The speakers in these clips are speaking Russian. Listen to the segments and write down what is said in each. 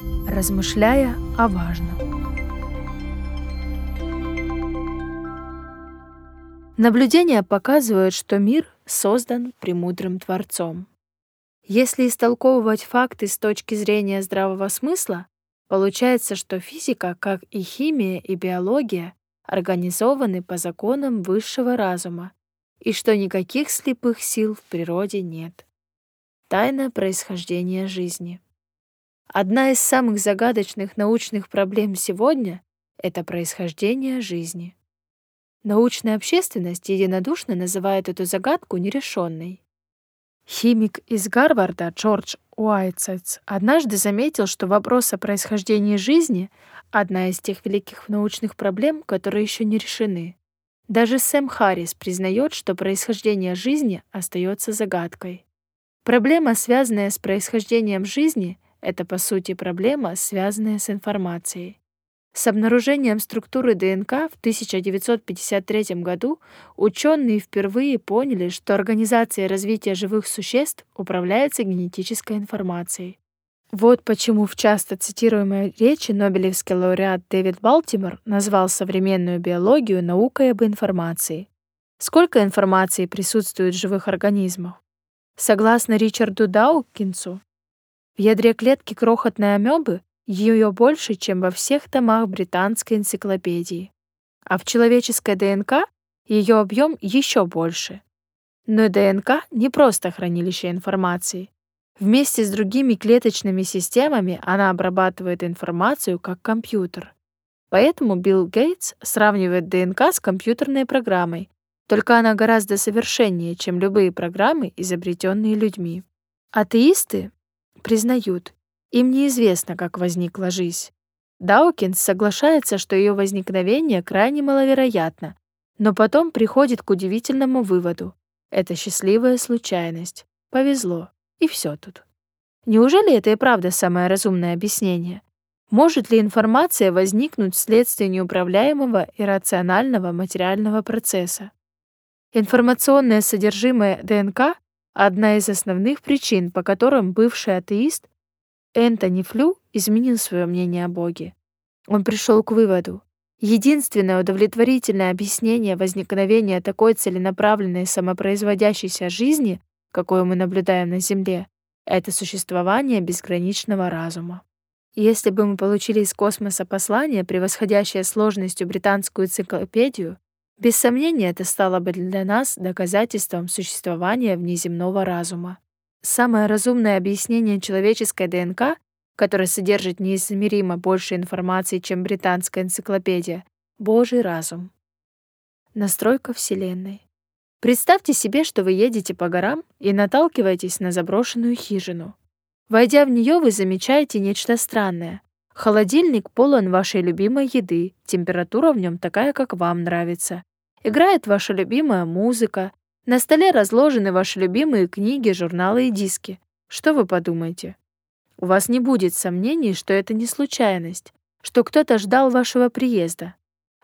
Размышляя о важном. Наблюдения показывают, что мир создан премудрым Творцом. Если истолковывать факты с точки зрения здравого смысла, получается, что физика, как и химия и биология, организованы по законам высшего разума, и что никаких слепых сил в природе нет. Тайна происхождения жизни. Одна из самых загадочных научных проблем сегодня — это происхождение жизни. Научная общественность единодушно называет эту загадку нерешенной. Химик из Гарварда Джордж Уайтсетс однажды заметил, что вопрос о происхождении жизни — одна из тех великих научных проблем, которые еще не решены. Даже Сэм Харрис признает, что происхождение жизни остается загадкой. Проблема, связанная с происхождением жизни, это, по сути, проблема, связанная с информацией. С обнаружением структуры ДНК в 1953 году ученые впервые поняли, что организация развития живых существ управляется генетической информацией. Вот почему в часто цитируемой речи Нобелевский лауреат Дэвид Балтимор назвал современную биологию наукой об информации. Сколько информации присутствует в живых организмах? Согласно Ричарду Даукинсу, в ядре клетки крохотной амебы ее больше, чем во всех томах британской энциклопедии. А в человеческой ДНК ее объем еще больше. Но ДНК не просто хранилище информации. Вместе с другими клеточными системами она обрабатывает информацию как компьютер. Поэтому Билл Гейтс сравнивает ДНК с компьютерной программой, только она гораздо совершеннее, чем любые программы, изобретенные людьми. Атеисты признают, им неизвестно, как возникла жизнь. Даукинс соглашается, что ее возникновение крайне маловероятно, но потом приходит к удивительному выводу. Это счастливая случайность. Повезло. И все тут. Неужели это и правда самое разумное объяснение? Может ли информация возникнуть вследствие неуправляемого и рационального материального процесса? Информационное содержимое ДНК одна из основных причин, по которым бывший атеист Энтони Флю изменил свое мнение о Боге. Он пришел к выводу, единственное удовлетворительное объяснение возникновения такой целенаправленной самопроизводящейся жизни, какую мы наблюдаем на Земле, это существование безграничного разума. Если бы мы получили из космоса послание, превосходящее сложностью британскую энциклопедию, без сомнения, это стало бы для нас доказательством существования внеземного разума. Самое разумное объяснение человеческой ДНК, которое содержит неизмеримо больше информации, чем британская энциклопедия — Божий разум. Настройка Вселенной. Представьте себе, что вы едете по горам и наталкиваетесь на заброшенную хижину. Войдя в нее, вы замечаете нечто странное. Холодильник полон вашей любимой еды, температура в нем такая, как вам нравится. Играет ваша любимая музыка. На столе разложены ваши любимые книги, журналы и диски. Что вы подумаете? У вас не будет сомнений, что это не случайность, что кто-то ждал вашего приезда.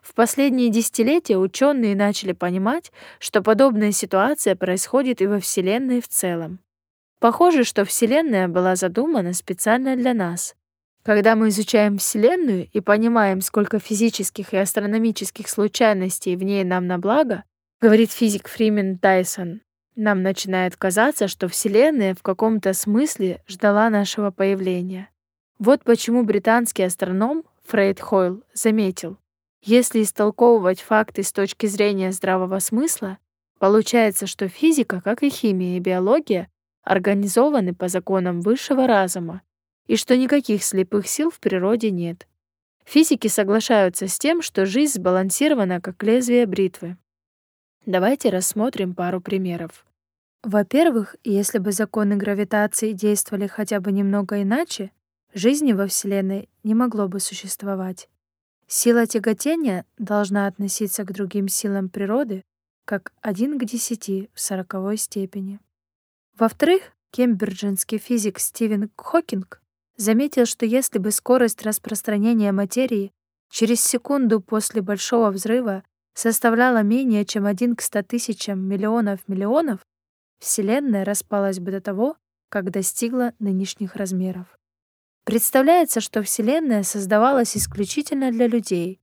В последние десятилетия ученые начали понимать, что подобная ситуация происходит и во Вселенной в целом. Похоже, что Вселенная была задумана специально для нас, когда мы изучаем Вселенную и понимаем, сколько физических и астрономических случайностей в ней нам на благо, говорит физик Фримен Тайсон, нам начинает казаться, что Вселенная в каком-то смысле ждала нашего появления. Вот почему британский астроном Фрейд Хойл заметил, если истолковывать факты с точки зрения здравого смысла, получается, что физика, как и химия и биология, организованы по законам высшего разума и что никаких слепых сил в природе нет. Физики соглашаются с тем, что жизнь сбалансирована как лезвие бритвы. Давайте рассмотрим пару примеров. Во-первых, если бы законы гравитации действовали хотя бы немного иначе, жизни во Вселенной не могло бы существовать. Сила тяготения должна относиться к другим силам природы как 1 к 10 в сороковой степени. Во-вторых, кембриджский физик Стивен Хокинг заметил, что если бы скорость распространения материи через секунду после Большого взрыва составляла менее чем один к ста тысячам миллионов миллионов, Вселенная распалась бы до того, как достигла нынешних размеров. Представляется, что Вселенная создавалась исключительно для людей.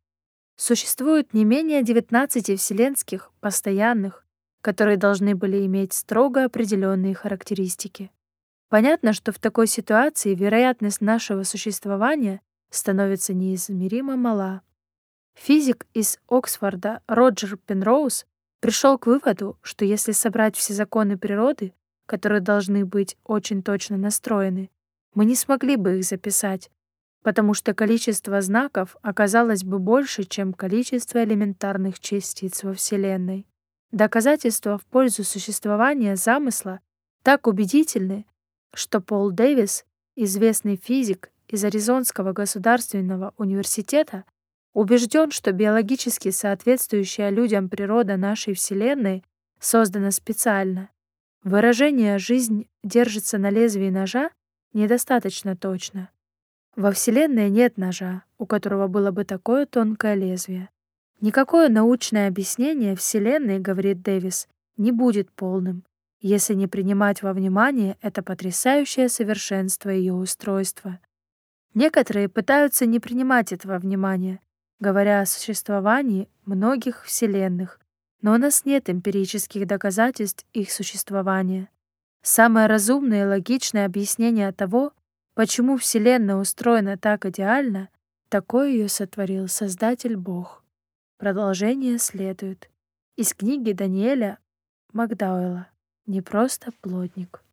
Существует не менее 19 вселенских, постоянных, которые должны были иметь строго определенные характеристики. Понятно, что в такой ситуации вероятность нашего существования становится неизмеримо мала. Физик из Оксфорда Роджер Пенроуз пришел к выводу, что если собрать все законы природы, которые должны быть очень точно настроены, мы не смогли бы их записать, потому что количество знаков оказалось бы больше, чем количество элементарных частиц во Вселенной. Доказательства в пользу существования замысла так убедительны, что Пол Дэвис, известный физик из Аризонского государственного университета, убежден, что биологически соответствующая людям природа нашей Вселенной создана специально. Выражение «жизнь держится на лезвии ножа» недостаточно точно. Во Вселенной нет ножа, у которого было бы такое тонкое лезвие. Никакое научное объяснение Вселенной, говорит Дэвис, не будет полным, если не принимать во внимание это потрясающее совершенство ее устройства. Некоторые пытаются не принимать этого внимания, говоря о существовании многих вселенных, но у нас нет эмпирических доказательств их существования. Самое разумное и логичное объяснение того, Почему Вселенная устроена так идеально, такое ее сотворил Создатель Бог. Продолжение следует. Из книги Даниэля Макдауэлла «Не просто плотник».